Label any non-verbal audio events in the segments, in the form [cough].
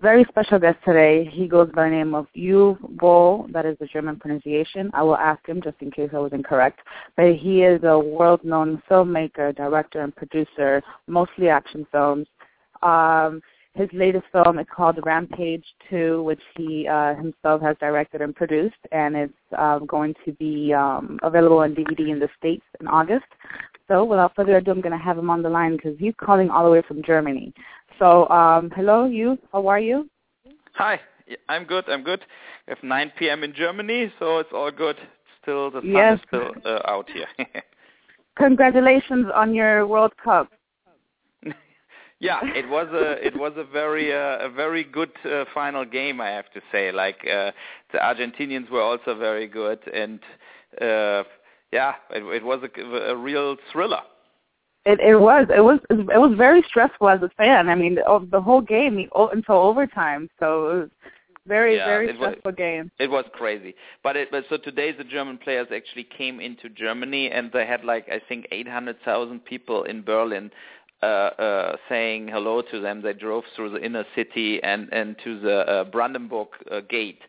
very special guest today. He goes by the name of Boll. That is the German pronunciation. I will ask him just in case I was incorrect. But he is a world-known filmmaker, director, and producer, mostly action films. Um, his latest film is called Rampage 2, which he uh, himself has directed and produced, and it's um, going to be um, available on DVD in the States in August. So without further ado, I'm going to have him on the line because he's calling all the way from Germany. So um, hello, you. How are you? Hi, I'm good. I'm good. We have 9 p.m. in Germany, so it's all good. Still, the sun Yes. is still uh, out here. [laughs] Congratulations on your World Cup. [laughs] yeah, it was a it was a very uh, a very good uh, final game, I have to say. Like uh, the Argentinians were also very good, and uh, yeah, it, it was a, a real thriller. It, it was. It was. It was very stressful as a fan. I mean, the, the whole game the- until overtime. So it was very, Yeah, very it was- stressful game. It was crazy. But it but so today the German players actually came into Germany and they had like I think 800,000 people in Berlin uh uh saying hello to them. They drove through the inner city and and to the uh, Brandenburg uh, gate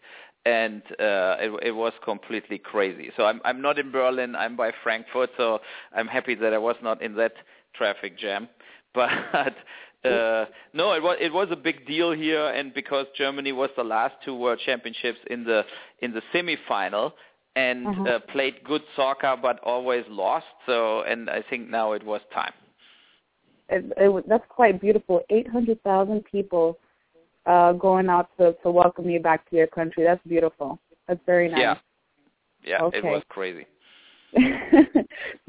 and uh it it was completely crazy. So I'm I'm not in Berlin, I'm by Frankfurt, so I'm happy that I was not in that traffic jam. [laughs] But uh, no, it was it was a big deal here, and because Germany was the last two World Championships in the in the semifinal and Mhm. uh, played good soccer, but always lost. So, and I think now it was time. It, it that's quite beautiful. Eight hundred thousand people uh, going out to to welcome you back to your country. That's beautiful. That's very nice. Yeah, yeah, it was crazy. [laughs]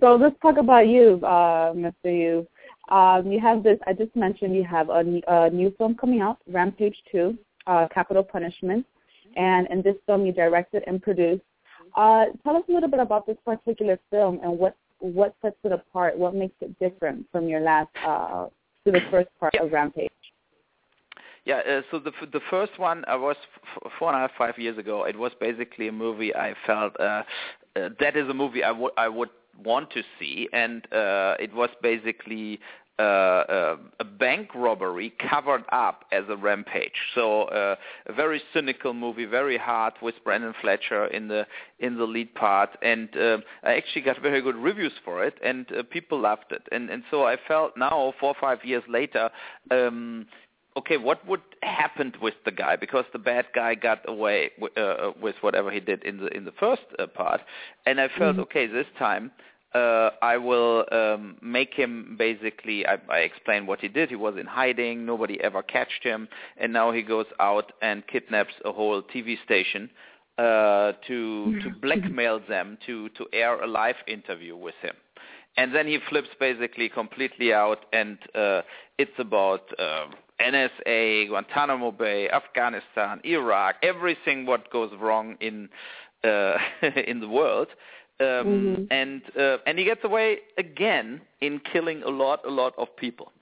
so let's talk about you, uh, Mr. Yu. Um, you have this. I just mentioned you have a, a new film coming out, Rampage Two, uh, Capital Punishment, and in this film you directed and produced. Uh, tell us a little bit about this particular film and what what sets it apart. What makes it different from your last uh, to the first part of Rampage. Yeah, uh, so the the first one I was f- four and a half five years ago. It was basically a movie I felt uh, uh, that is a movie I would I would want to see, and uh, it was basically uh, uh, a bank robbery covered up as a rampage. So uh, a very cynical movie, very hard with Brendan Fletcher in the in the lead part, and uh, I actually got very good reviews for it, and uh, people loved it. And and so I felt now four or five years later. Um, okay, what would happened with the guy because the bad guy got away w- uh, with whatever he did in the in the first uh, part, and I felt Mhm. okay this time. Uh, I will um, make him basically. I, I explain what he did. He was in hiding. Nobody ever catched him, and now he goes out and kidnaps a whole TV station uh, to to blackmail them to to air a live interview with him and then he flips basically completely out and uh, it's about uh, NSA, Guantanamo Bay, Afghanistan, Iraq, everything what goes wrong in uh, [laughs] in the world. Um, Mhm. and uh, and he gets away again in killing a lot a lot of people.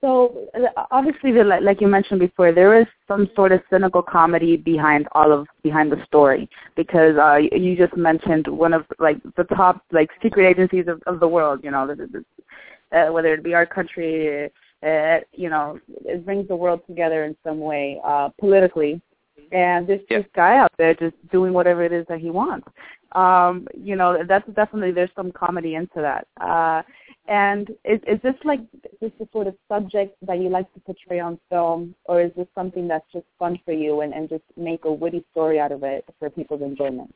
So uh, obviously, the, like you mentioned before, there is some sort of cynical comedy behind all of behind the story because uh, you just mentioned one of like the top like secret agencies of, of the world. You know, uh, whether it be our country, uh, you know, it brings the world together in some way uh, politically. And there's Yeah. this guy out there just doing whatever it is that he wants. Um, you know, that's definitely there's some comedy into that. Uh, and is, is this like is this the sort of subject that you like to portray on film, or is this something that's just fun for you and, and just make a witty story out of it for people's enjoyment?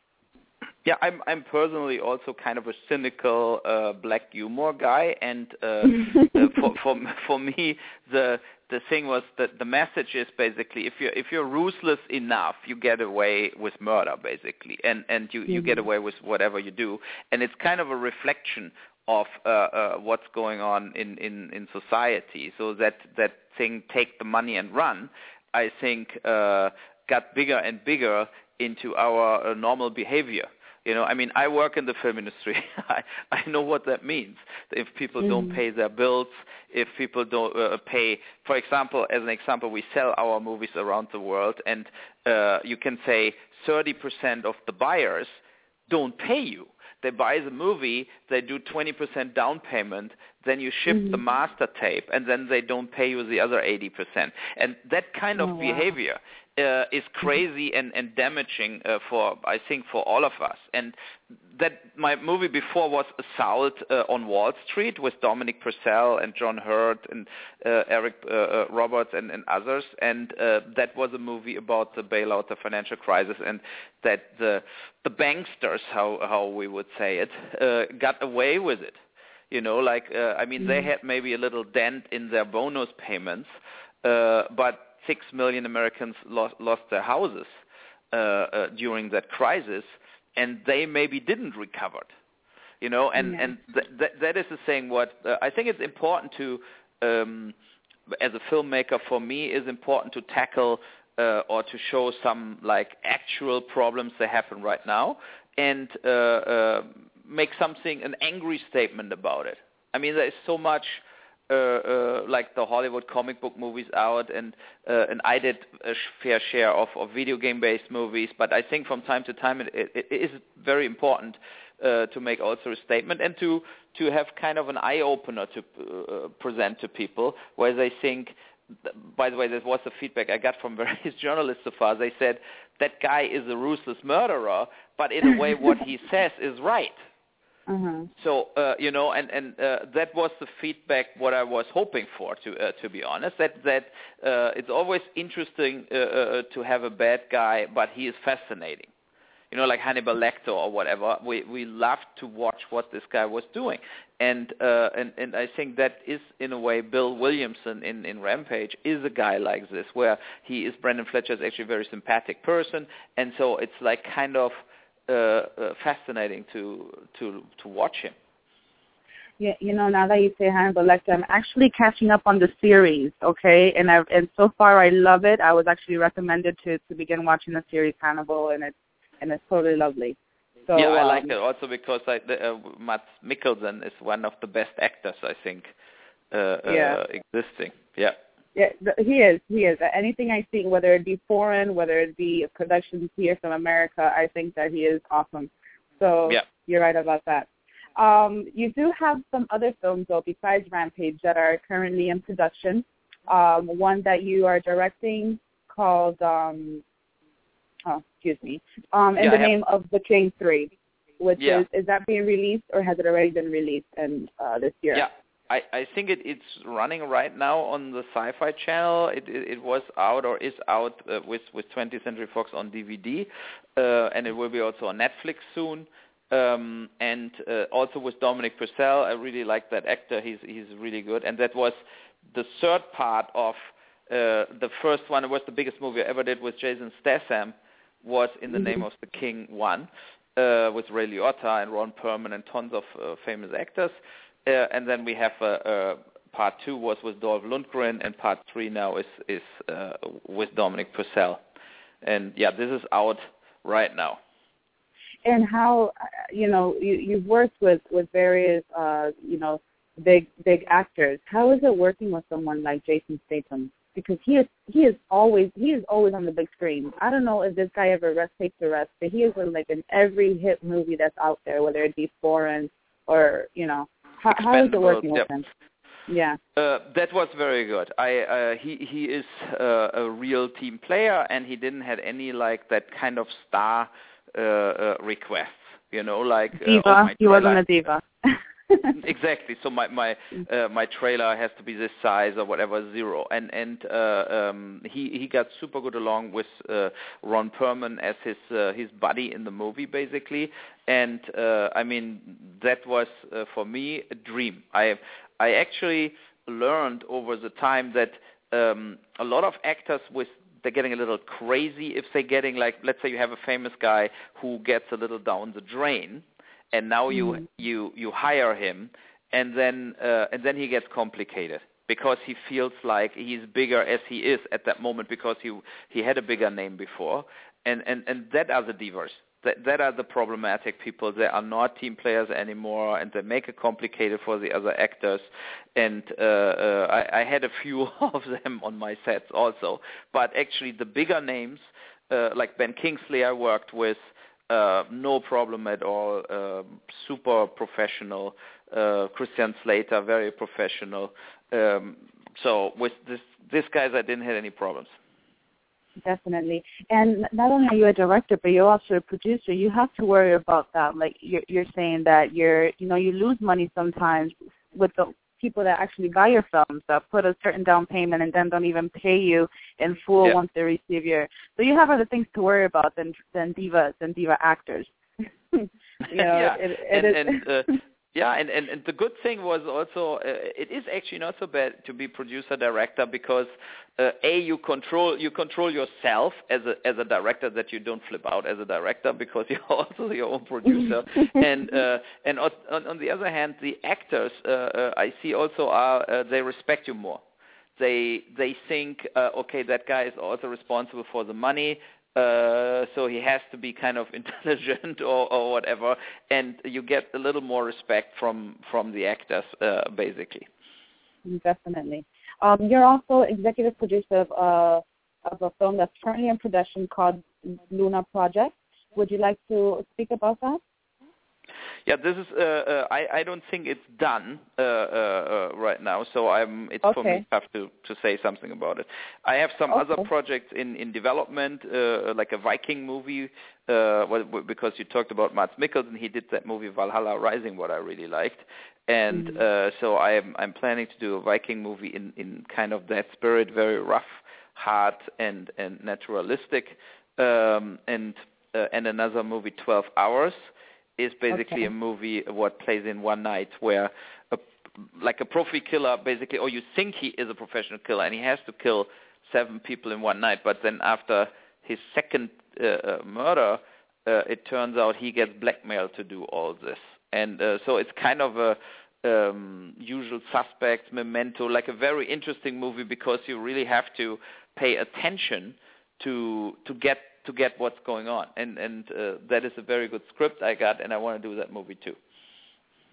Yeah, I'm I'm personally also kind of a cynical uh, black humor guy, and uh, [laughs] uh, for for for me the the thing was that the message is basically if you're if you're ruthless enough, you get away with murder basically, and and you you get away with whatever you do, and it's kind of a reflection of uh, uh, what's going on in, in, in society. So that that thing, take the money and run, I think uh, got bigger and bigger into our uh, normal behavior. You know, I mean, I work in the film industry. [laughs] I, I know what that means. If people mm-hmm. don't pay their bills, if people don't uh, pay, for example, as an example, we sell our movies around the world, and uh, you can say 30% of the buyers don't pay you they buy the movie, they do 20% down payment, then you ship mm-hmm. the master tape, and then they don't pay you the other 80%. And that kind of oh, behavior uh, is crazy and, and damaging uh, for, I think, for all of us. And that my movie before was Assault uh, on Wall Street with Dominic Purcell and John Hurt and uh, Eric uh, uh, Roberts and, and others, and uh, that was a movie about the bailout, the financial crisis, and that the the banksters, how how we would say it, uh, got away with it. You know, like uh, I mean, mm-hmm. they had maybe a little dent in their bonus payments, uh, but six million Americans lost lost their houses uh, uh, during that crisis and they maybe didn't recover. You know, and yes. and th- th- that is the thing. What uh, I think it's important to, um, as a filmmaker, for me, is important to tackle uh, or to show some like actual problems that happen right now, and uh, uh, make something an angry statement about it. I mean, there is so much. Uh, uh, like the Hollywood comic book movies out, and uh, and I did a fair share of, of video game based movies. But I think from time to time it, it, it is very important uh, to make also a statement and to to have kind of an eye opener to uh, present to people where they think. By the way, that was the feedback I got from [laughs] various journalists so far. They said that guy is a ruthless murderer, but in a way, what he [laughs] says is right. Uh-huh. So uh, you know, and and uh, that was the feedback what I was hoping for. To uh, to be honest, that that uh, it's always interesting uh, uh, to have a bad guy, but he is fascinating. You know, like Hannibal Lecter or whatever. We we loved to watch what this guy was doing, and uh, and and I think that is in a way Bill Williamson in in Rampage is a guy like this, where he is Brendan Fletcher is actually a very sympathetic person, and so it's like kind of uh, uh, fascinating to to to watch him. Yeah, you know, now that you say Hannibal Lecter, I'm actually catching up on the series, okay? And I and so far I love it. I was actually recommended to to begin watching the series Hannibal, and it's and it's totally lovely. So, yeah, I um, like it also because I, the, uh, Mads Mikkelsen is one of the best actors I think uh, Yeah. uh, existing. Yeah. Yeah, he is. He is. Anything I see, whether it be foreign, whether it be productions here from America, I think that he is awesome. So Yeah. you're right about that. Um, you do have some other films though besides Rampage that are currently in production. Um, one that you are directing called um, oh, excuse me, um, in Yeah, the have- name of The King Three, which Yeah. is is that being released or has it already been released in uh, this year? Yeah. I, I think it, it's running right now on the Sci-Fi Channel. It, it, it was out or is out uh, with with 20th Century Fox on DVD, uh, and it will be also on Netflix soon. Um, and uh, also with Dominic Purcell, I really like that actor. He's he's really good. And that was the third part of uh, the first one. It was the biggest movie I ever did with Jason Statham. Was in the name of the King one uh, with Ray Liotta and Ron Perlman and tons of uh, famous actors. Uh, and then we have uh, uh, part two was with Dolph Lundgren, and part three now is is uh, with Dominic Purcell. And yeah, this is out right now. and how uh, you know you you've worked with with various uh you know big big actors. How is it working with someone like Jason Statham? Because he is he is always he is always on the big screen. I don't know if this guy ever rest takes a rest, but he is in like in every hit movie that's out there, whether it be foreign or you know. How, how is it working with yep. him? Yeah. Uh, that was very good. I uh, he he is uh, a real team player, and he didn't have any like that kind of star uh, uh, requests. You know, like uh, diva. oh, he wasn't a diva. [laughs] [laughs] exactly. So my my uh, my trailer has to be this size or whatever zero, and and uh, um, he he got super good along with uh, Ron Perlman as his uh, his buddy in the movie basically, and uh, I mean that was uh, for me a dream. I I actually learned over the time that um, a lot of actors with they're getting a little crazy if they're getting like let's say you have a famous guy who gets a little down the drain and now you Mhm. you you hire him and then uh, and then he gets complicated because he feels like he's bigger as he is at that moment because he he had a bigger name before. And and and that are the divas. That that are the problematic people. They are not team players anymore and they make it complicated for the other actors. And uh, uh I, I had a few [laughs] of them on my sets also. But actually the bigger names uh, like Ben Kingsley I worked with uh, no problem at all. Um, super professional. Uh, Christian Slater, very professional. Um, so with this, these guys, I didn't have any problems. Definitely. And not only are you a director, but you're also a producer. You have to worry about that. Like you're, you're saying that you're, you know, you lose money sometimes with the people that actually buy your films that put a certain down payment and then don't even pay you in full Yeah. once they receive your. So you have other things to worry about than than divas and diva actors. [laughs] you [laughs] know, yeah, it, it and, is- and uh, [laughs] yeah, and, and and the good thing was also uh, it is actually not so bad to be producer director because uh, a you control you control yourself as a as a director that you don't flip out as a director because [laughs] you're also your own producer. [laughs] And uh, and on, on on the other hand the actors uh, uh, I see also are uh, they respect you more. They they think uh, okay that guy is also responsible for the money uh, so he has to be kind of [laughs] intelligent or, or whatever, and you get a little more respect from from the actors, uh, basically. Definitely. Um, you're also executive producer of, uh, of a film that's currently in production called Luna Project. Would you like to speak about that? Yeah, this is. Uh, uh, I I don't think it's done uh, uh, uh, right now, so I'm. It's for me Okay. to have to to say something about it. I have some other projects in in development, uh, like a Viking movie. Uh, well, because you talked about Mads Mikkelsen, he did that movie Valhalla Rising, what I really liked, and Mhm. uh, so I'm I'm planning to do a Viking movie in in kind of that spirit, very rough, hard, and and naturalistic, um, and uh, and another movie, Twelve Hours is basically Okay. a movie what plays in one night where a, like a profi killer basically or you think he is a professional killer and he has to kill seven people in one night but then after his second uh, uh, murder uh, it turns out he gets blackmailed to do all this and uh, so it's kind of a um, usual suspects memento like a very interesting movie because you really have to pay attention to to get to get what's going on and and uh, that is a very good script I got and I want to do that movie too.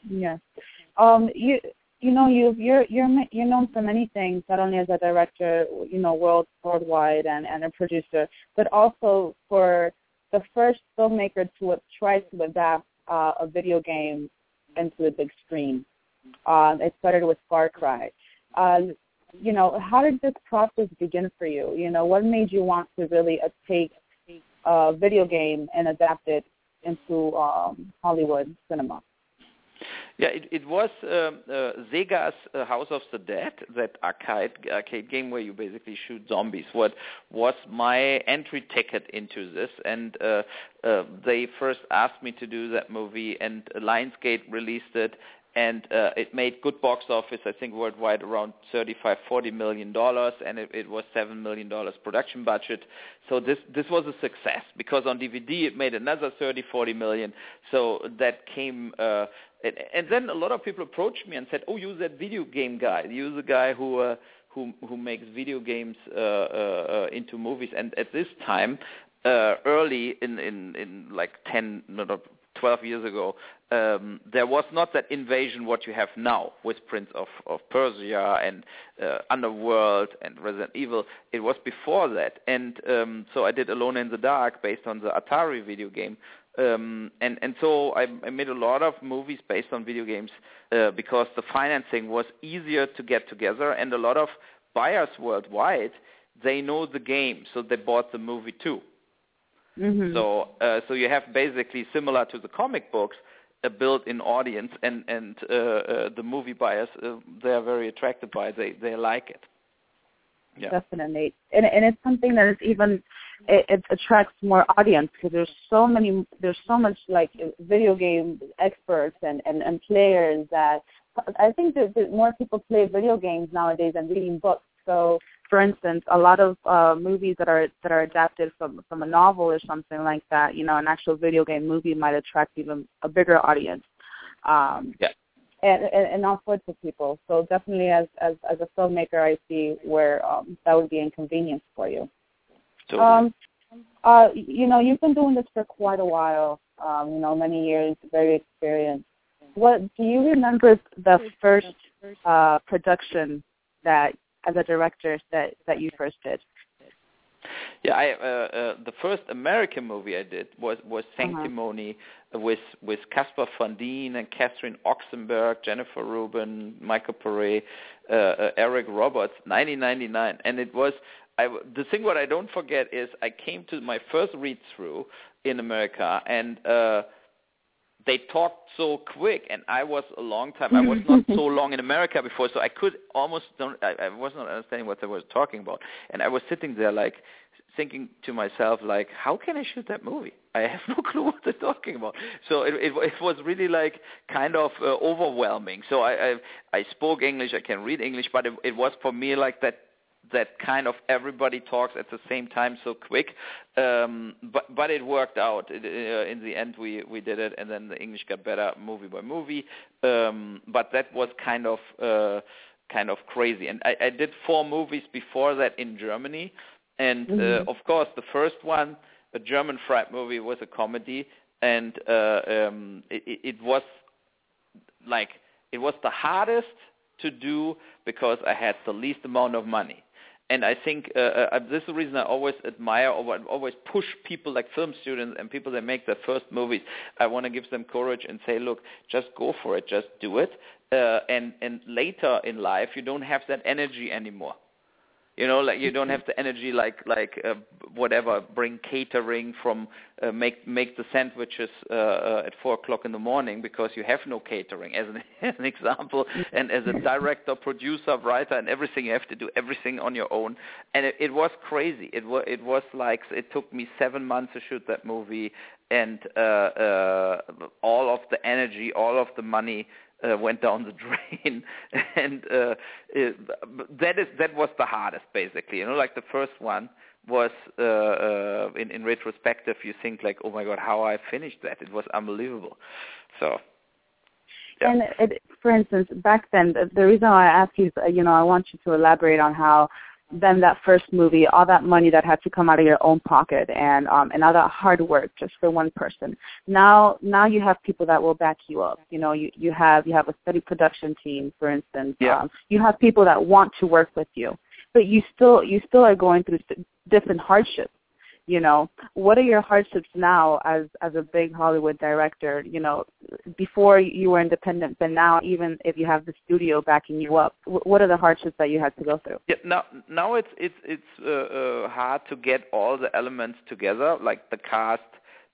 Yes. Um, you you know you you're you're you're known for many things, not only as a director, you know, world worldwide and and a producer, but also for the first filmmaker to try to adapt uh, a video game into the big screen. Uh, it started with Far Cry. Uh, you know, how did this process begin for you? You know, what made you want to really uh, take a video game and adapt it into um, Hollywood cinema? Yeah, it, it was um, uh, Sega's uh, House of the Dead, that arcade arcade game where you basically shoot zombies. What was my entry ticket into this? And uh, uh, they first asked me to do that movie, and Lionsgate released it, and uh, it made good box office. I think worldwide around 35, 40 million dollars, and it, it was seven million dollars production budget. So this this was a success because on DVD it made another 30, 40 million. So that came. Uh, and, and then a lot of people approached me and said, "Oh, you're that video game guy. You're the guy who uh, who who makes video games uh, uh, uh, into movies." And at this time, uh, early in in in like 10, no, no, 12 years ago, um, there was not that invasion what you have now with Prince of, of Persia and uh, Underworld and Resident Evil. It was before that, and um, so I did Alone in the Dark based on the Atari video game. Um, and and so I, I made a lot of movies based on video games uh, because the financing was easier to get together, and a lot of buyers worldwide they know the game, so they bought the movie too. Mm-hmm. So uh, so you have basically similar to the comic books a built-in audience, and and uh, uh, the movie buyers uh, they are very attracted by it. They they like it. Yeah. Definitely, and and it's something that is even it, it attracts more audience because there's so many there's so much like video game experts and and, and players that I think that, that more people play video games nowadays than reading books. So for instance, a lot of uh, movies that are that are adapted from from a novel or something like that, you know, an actual video game movie might attract even a bigger audience. Um, yeah. And, and, and all sorts of people. So definitely, as as as a filmmaker, I see where um, that would be inconvenience for you. Totally. Um, uh, you know, you've been doing this for quite a while. Um, you know, many years, very experienced. What do you remember the first uh, production that, as a director, that that you first did? Yeah, I, uh, uh, the first American movie I did was was Sanctimony Uh-huh. with with Caspar Van Dien and Catherine Oxenberg, Jennifer Rubin, Michael Pare, uh, uh, Eric Roberts, 1999, and it was. I, the thing what I don't forget is I came to my first read through in America and uh, they talked so quick and I was a long time. I was [laughs] not so long in America before so I could almost don't I, I was not understanding what they were talking about. And I was sitting there like thinking to myself like how can I shoot that movie? I have [laughs] no clue what they're talking about. So it it, it was really like kind of uh, overwhelming. So I, I I spoke English. I can read English but it, it was for me like that that kind of everybody talks at the same time so quick. Um but but it worked out. It, uh, in the end we we did it and then the english got better movie by movie. Um but that was kind of uh kind of crazy. And i i did four movies before that in germany. And uh, of course the first one a German Fried Movie was a comedy. And uh um it it was like it was the hardest to do because I had the least amount of money. And I think uh, uh, this is the reason I always admire or always push people like film students and people that make their first movies. I want to give them courage and say, look, just go for it, just do it. Uh, and and later in life, you don't have that energy anymore. You know, like you don't have the energy like like uh, whatever. Bring catering from uh, make make the sandwiches uh, uh, at four o'clock in the morning because you have no catering, as an, [laughs] as an example. And as a director, producer, writer, and everything, you have to do everything on your own. And it, it was crazy. It was it was like it took me seven months to shoot that movie, and uh, uh, all of the energy, all of the money uh, went down the [laughs] drain, and uh, it, that is that was the hardest, basically. You know, like the first one was uh, uh, in in retrospective, you think like, oh my god, how I finished that? It was unbelievable. So. Yeah. And it, for instance, back then, the, the reason I asked you, is, uh, you know, I want you to elaborate on how then that first movie, all that money that had to come out of your own pocket, and um, and all that hard work just for one person. Now, now you have people that will back you up. You know, you you have you have a steady production team, for instance. Yeah. Um, you have people that want to work with you, but you still you still are going through different hardships you know what are your hardships now as as a big hollywood director you know before you were independent but now even if you have the studio backing you up what are the hardships that you had to go through Yeah, now now it's it's it's uh, uh, hard to get all the elements together, like the cast,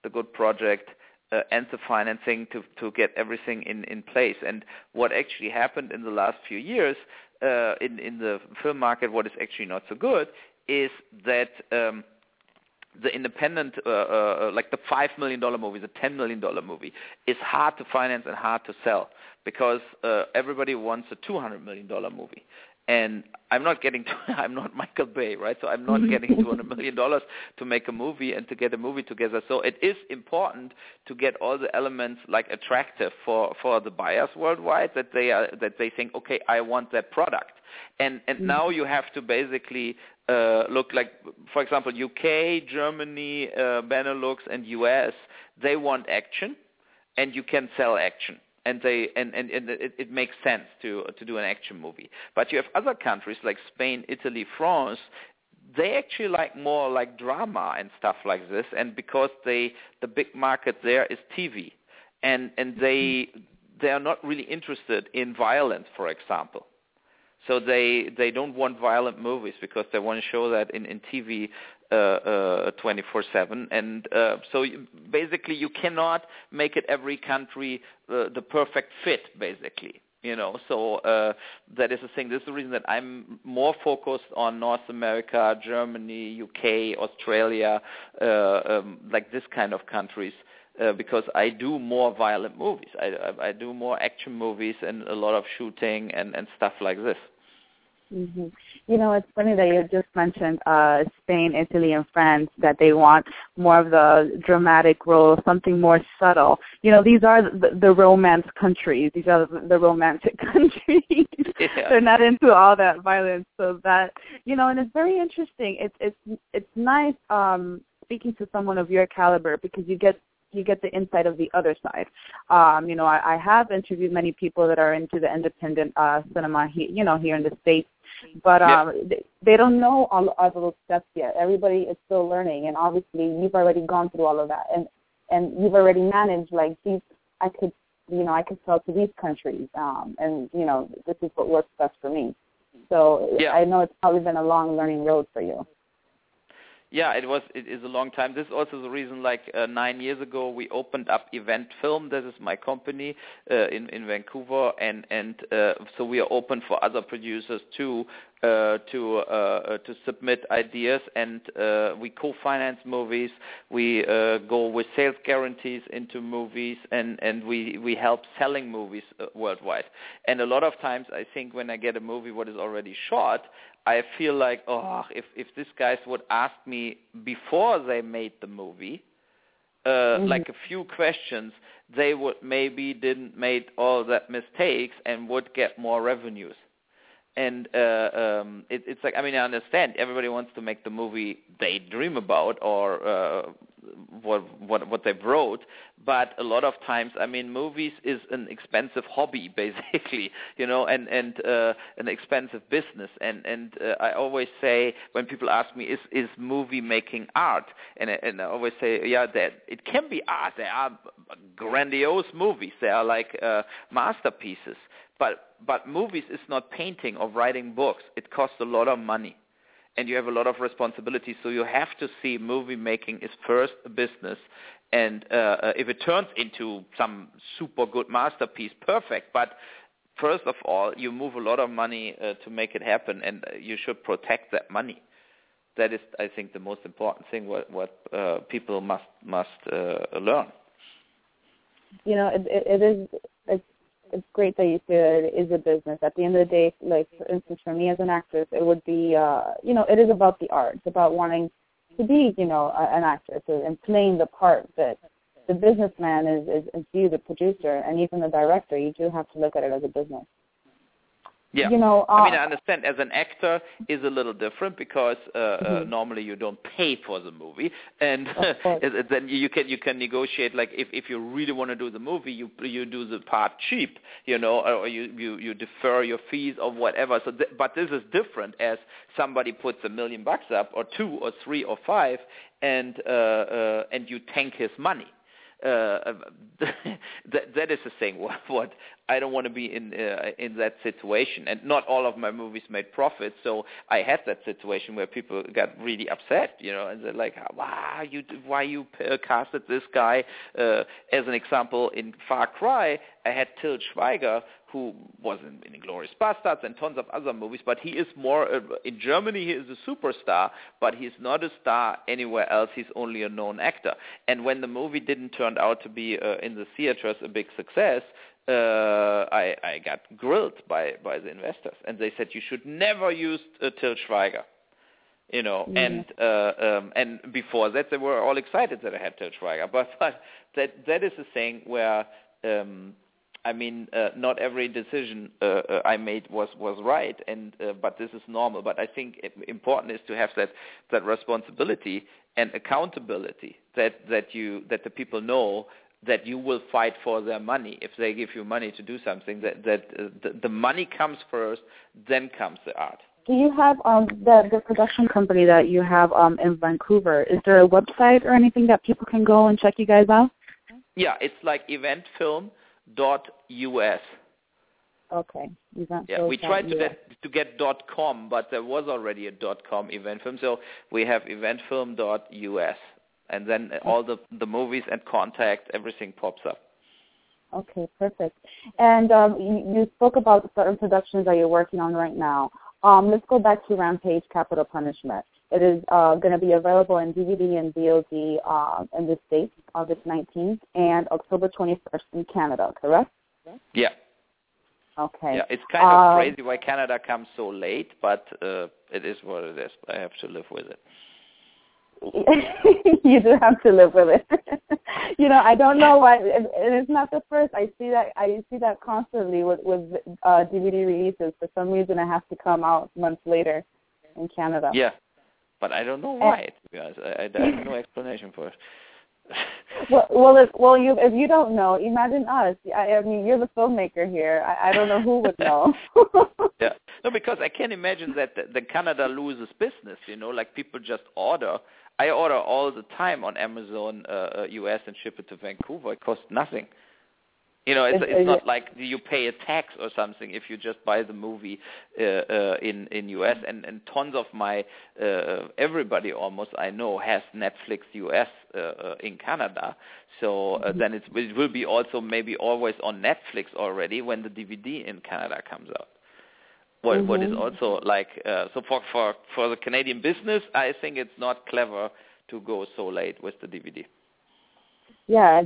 the good project, uh, and the financing to to get everything in in place. And what actually happened in the last few years uh, in in the film market, what is actually not so good, is that. Um, the independent, uh, uh, like the five million dollar movie, the ten million dollar movie, is hard to finance and hard to sell because uh, everybody wants a two hundred million dollar movie, and I'm not getting, to, [laughs] I'm not Michael Bay, right? So I'm not [laughs] getting two hundred million dollars to make a movie and to get a movie together. So it is important to get all the elements like attractive for for the buyers worldwide that they are that they think, okay, I want that product and and now you have to basically uh, look like, for example, UK, Germany, uh, Benelux, and US. They want action, and you can sell action and they and, and, and it, it makes sense to to do an action movie. But you have other countries like Spain, Italy, France. They actually like more like drama and stuff like this, and because they the big market there is TV, and and they they are not really interested in violence, for example. So they they don't want violent movies because they want to show that in in TV uh, uh, 24/7, and uh, so you, basically you cannot make it every country uh, the perfect fit, basically. You know, so uh, that is the thing. This is the reason that I'm more focused on North America, Germany, UK, Australia, uh, um, like this kind of countries, uh, because I do more violent movies. I, I, I do more action movies and a lot of shooting and, and stuff like this. Mm-hmm. You know, it's funny that you just mentioned uh, Spain, Italy, and France that they want more of the dramatic role, something more subtle. You know, these are the, the romance countries. These are the, the romantic [laughs] countries. Yeah. They're not into all that violence. So that you know, and it's very interesting. It's it's it's nice um, speaking to someone of your caliber because you get you get the insight of the other side. Um, you know, I, I have interviewed many people that are into the independent uh, cinema, he, you know, here in the states, but um, they, they don't know all, all of those steps yet. Everybody is still learning, and obviously, you've already gone through all of that, and and you've already managed like these. I could, you know, I could sell to these countries, um, and you know, this is what works best for me. So Yeah. I know it's probably been a long learning road for you. Yeah, it was. It is a long time. This is also the reason. Like uh, nine years ago, we opened up Event Film. This is my company uh, in in Vancouver, and and uh, so we are open for other producers too uh, to uh, uh, to submit ideas, and uh, we co-finance movies. We uh, go with sales guarantees into movies, and and we we help selling movies uh, worldwide. And a lot of times, I think when I get a movie what is already shot, I feel like, oh, if if these guys would ask me before they made the movie, uh, like a few questions, they would maybe didn't made all that mistakes and would get more revenues. And uh, um, it, it's like I mean I understand everybody wants to make the movie they dream about or uh, what what what they wrote, but a lot of times I mean movies is an expensive hobby [laughs] basically, you know, and and uh, an expensive business. And and uh, I always say when people ask me is is movie making art, and I- and I always say yeah that it can be art. There are grandiose movies. They are like uh, masterpieces. But but movies is not painting or writing books. It costs a lot of money and you have a lot of responsibility. So you have to see movie making is first a business, and uh, uh, if it turns into some super good masterpiece, perfect. But first of all, you move a lot of money uh, to make it happen, and uh, you should protect that money. That is, I think, the most important thing. What what uh, people must must uh, learn. you know, it, it, it is it's great that you that it is a business. At the end of the day, like for instance, for me as an actress, it would be uh, you know, it is about the art. It's about wanting to be, you know, a, an actress and playing the part. But the businessman is, is is you, the producer, and even the director. You do have to look at it as a business. Yeah. You know, I mean, uh, I understand as an actor is a little different because uh, uh, Mhm. normally you don't pay for the movie, and Of course. [laughs] it- it- then you can you can negotiate like if if you really want to do the movie, you you do the part cheap, you know, or you you you defer your fees or whatever. So, th- but this is different as somebody puts a million bucks up or two or three or five, and uh, uh, and you tank his money uh, [laughs] that that is the thing. [laughs] What, what I don't want to be in uh, in that situation, and not all of my movies made profit. So I had that situation where people got really upset, you know, and they're like, "Wow, you why you casted this guy?" Uh, as an example, in Far Cry, I had Til Schweiger, who was in, in Inglourious Basterds and tons of other movies, but he is more uh, in Germany. He is a superstar, but he's not a star anywhere else. He's only a known actor. And when the movie didn't turn out to be uh, in the theaters a big success, uh, I, I got grilled by by the investors, and they said you should never use uh, Til Schweiger you know, Yeah. and uh, um, and before that they were all excited that I had Til Schweiger, [laughs] but but that that is a thing where um, I mean uh, not every decision uh, uh, I made was was right, and uh, but this is normal. But I think important is to have that that responsibility and accountability that that you that the people know that you will fight for their money if they give you money to do something. That that uh, the, the money comes first, then comes the art. Do you have um, the the production company that you have um, in Vancouver? Is there a website or anything that people can go and check you guys out? Yeah, it's like eventfilm.us. Okay. Yeah, we tried to get to get dot .com, but there was already a dot .com event film, so we have eventfilm dot us, and then all the the movies and contact everything pops up. Okay, perfect. And um, you, you spoke about certain productions that you're working on right now. Um, let's go back to Rampage Capital Punishment. It is uh, going to be available in DVD and VOD uh, in the States August 19th and October 21st in Canada, correct? Yeah. Okay. Yeah, it's kind of Um, crazy why Canada comes so late, but uh, it is what it is. I have to live with it. [laughs] you do have to live with it. [laughs] you know, I don't know why, and and it's not the first. I see that I see that constantly with with uh, DVD releases. For some reason, it has to come out months later in Canada. Yeah, but I don't know why. To be honest, I, I have no [laughs] explanation for it. [laughs] Well, well, if, well, you if you don't know, imagine us. I, I mean, you're the filmmaker here. I, I don't know who would [laughs] know. yeah, no, because I can't imagine that the, the Canada loses business. You know, like people just order. I order all the time on Amazon uh, uh, US and ship it to Vancouver. It costs nothing. You know, it's, it's not like you pay a tax or something if you just buy the movie uh, uh, in in US. And and tons of my uh, everybody almost I know has Netflix US uh, uh, in Canada. So uh, then it's, it will be also maybe always on Netflix already when the DVD in Canada comes out. What what is Mhm. also like uh, so for for for the Canadian business, I think it's not clever to go so late with the DVD. Yeah,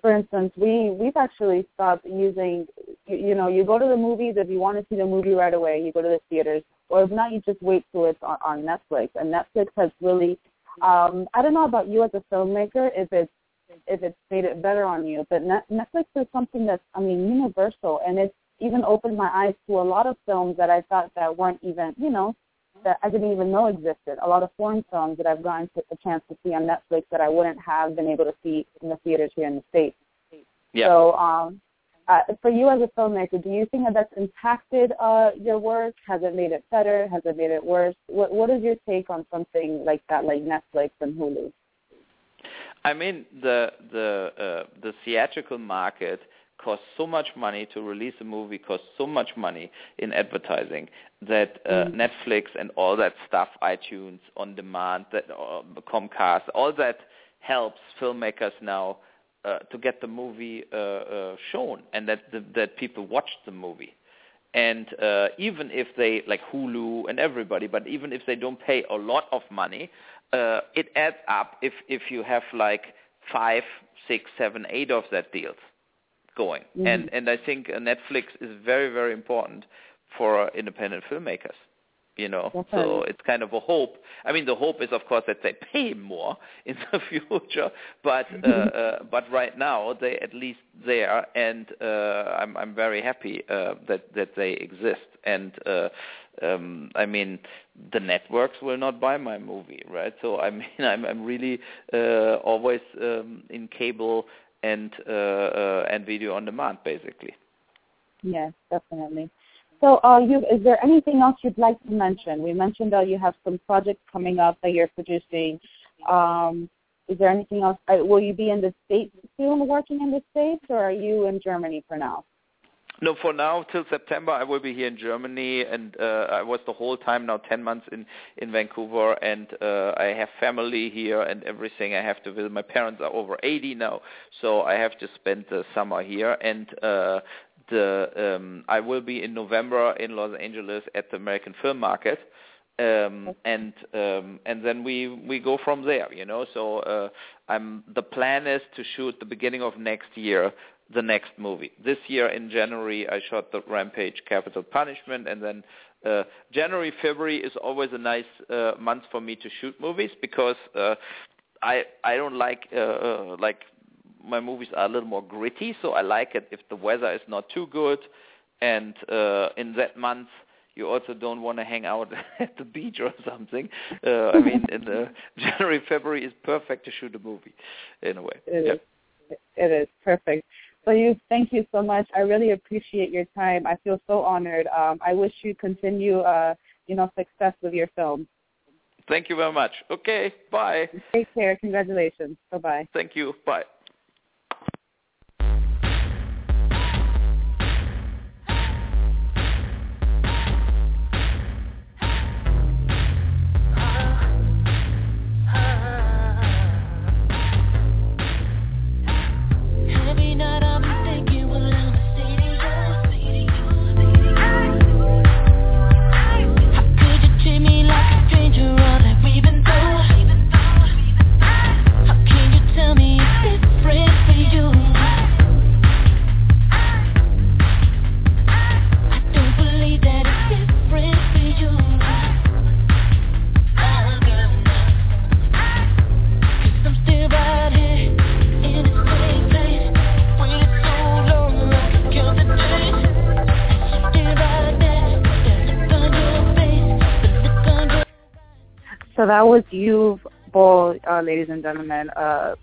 for instance, we we've actually stopped using. You, you know, you go to the movies if you want to see the movie right away. You go to the theaters, or if not, you just wait till it's on, on Netflix. And Netflix has really, um, I don't know about you as a filmmaker, if it's if it's made it better on you, but Net, Netflix is something that's, I mean, universal, and it's even opened my eyes to a lot of films that I thought that weren't even, you know, that I didn't even know existed. A lot of foreign films that I've gotten to, a chance to see on Netflix that I wouldn't have been able to see in the theaters here in the states. Yeah. So, um, uh, for you as a filmmaker, do you think that that's impacted uh, your work? Has it made it better? Has it made it worse? What What is your take on something like that, like Netflix and Hulu? I mean, the the uh, the theatrical market costs so much money to release a movie, costs so much money in advertising that uh, Mm. Netflix and all that stuff, iTunes on demand, that uh, Comcast, all that helps filmmakers now uh, to get the movie uh, uh, shown and that the, that people watch the movie. And uh, even if they like Hulu and everybody, but even if they don't pay a lot of money, uh, it adds up if if you have like five, six, seven, eight of that deals going. Mhm. And and I think Netflix is very very important for independent filmmakers. You know, so it's kind of a hope. I mean, the hope is of course that they pay more [laughs] in the future, but uh, uh, but right now they at least there, and uh, I'm I'm very happy uh, that that they exist. And uh, um, I mean, the networks will not buy my movie, right? So I mean, [laughs] I'm I'm really uh, always um, in cable and uh, uh, and video on demand, basically. Yes, definitely. So, uh, you, is there anything else you'd like to mention? We mentioned that you have some projects coming up that you're producing. Um, is there anything else? Uh, will you be in the States soon, working in the States, or are you in Germany for now? No, for now till September I will be here in Germany, and uh, I was the whole time now ten months in in Vancouver, and uh, I have family here and everything. I have to visit. My parents are over eighty now, so I have to spend the summer here. And uh, the um, I will be in November in Los Angeles at the American Film Market. Um, and um, and then we we go from there, you know. So uh, I'm the plan is to shoot the beginning of next year the next movie. This year in January, I shot the Rampage Capital Punishment, and then uh, January, February is always a nice uh, month for me to shoot movies because uh, I I don't like uh, uh, like my movies are a little more gritty, so I like it if the weather is not too good, and uh, in that month. You also don't want to hang out [laughs] at the beach or something. Uh, I mean, in uh, [laughs] January, February is perfect to shoot a movie, in a way. It yeah. is. It is perfect. So you, thank you so much. I really appreciate your time. I feel so honored. Um, I wish you continue, uh, you know, success with your film. Thank you very much. Okay, bye. Take care. Congratulations. Bye bye. Thank you. Bye. That was Uwe Boll, uh, ladies and gentlemen, uh,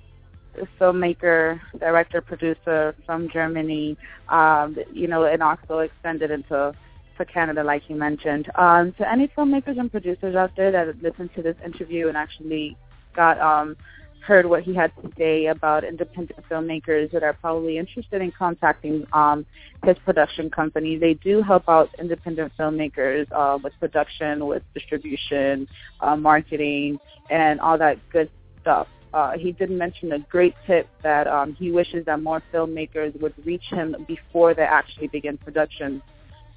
filmmaker, director, producer from Germany, um, you know, and also extended into to Canada, like you mentioned. Um, to any filmmakers and producers out there that listened to this interview and actually got um, heard what he had to say about independent filmmakers that are probably interested in contacting um, his production company. They do help out independent filmmakers uh, with production, with distribution, uh, marketing, and all that good stuff. Uh, he did mention a great tip that um, he wishes that more filmmakers would reach him before they actually begin production.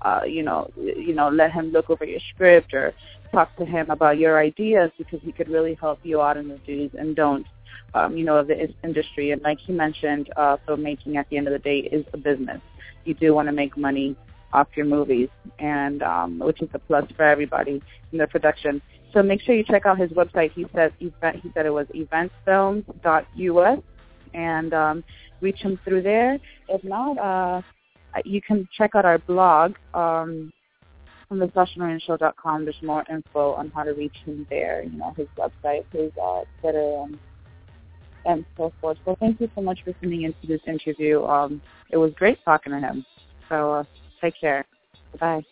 Uh, you know, you know, let him look over your script or talk to him about your ideas because he could really help you out in the do's and don'ts, um, you know, of the industry. And like he mentioned, uh, filmmaking at the end of the day is a business. You do want to make money off your movies, and um, which is a plus for everybody in the production. So make sure you check out his website. He said he said it was eventfilms.us, and um, reach him through there. If not, uh, you can check out our blog um, on the SashaMarinaShow.com. There's more info on how to reach him there. You know his website, his uh, Twitter, and and so forth. So thank you so much for tuning into this interview. Um, it was great talking to him. So uh, take care. Bye.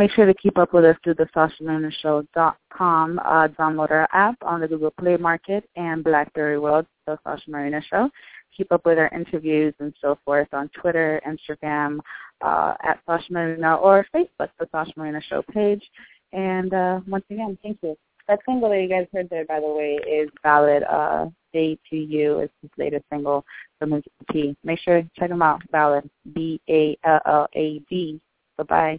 Make sure to keep up with us through the SashaMarinaShow.com. Uh, download our app on the Google Play Market and BlackBerry World, the Sasha Marina Show. Keep up with our interviews and so forth on Twitter, Instagram, uh, at Sasha Marina, or Facebook, the Sasha Marina Show page. And uh, once again, thank you. That single that you guys heard there, by the way, is Ballad uh, Day to You. It's his latest single from his EP. Make sure to check him out, Ballad, B-A-L-L-A-D. Bye-bye.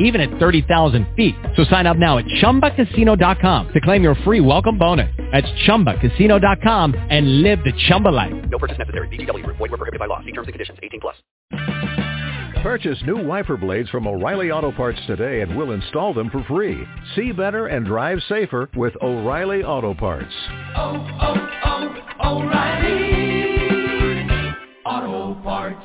even at 30,000 feet. So sign up now at ChumbaCasino.com to claim your free welcome bonus. That's ChumbaCasino.com and live the Chumba life. No purchase necessary. VGW. Void were prohibited by law. See terms and conditions. 18 plus. Purchase new wiper blades from O'Reilly Auto Parts today and we'll install them for free. See better and drive safer with O'Reilly Auto Parts. Oh, oh, oh, O'Reilly Auto Parts.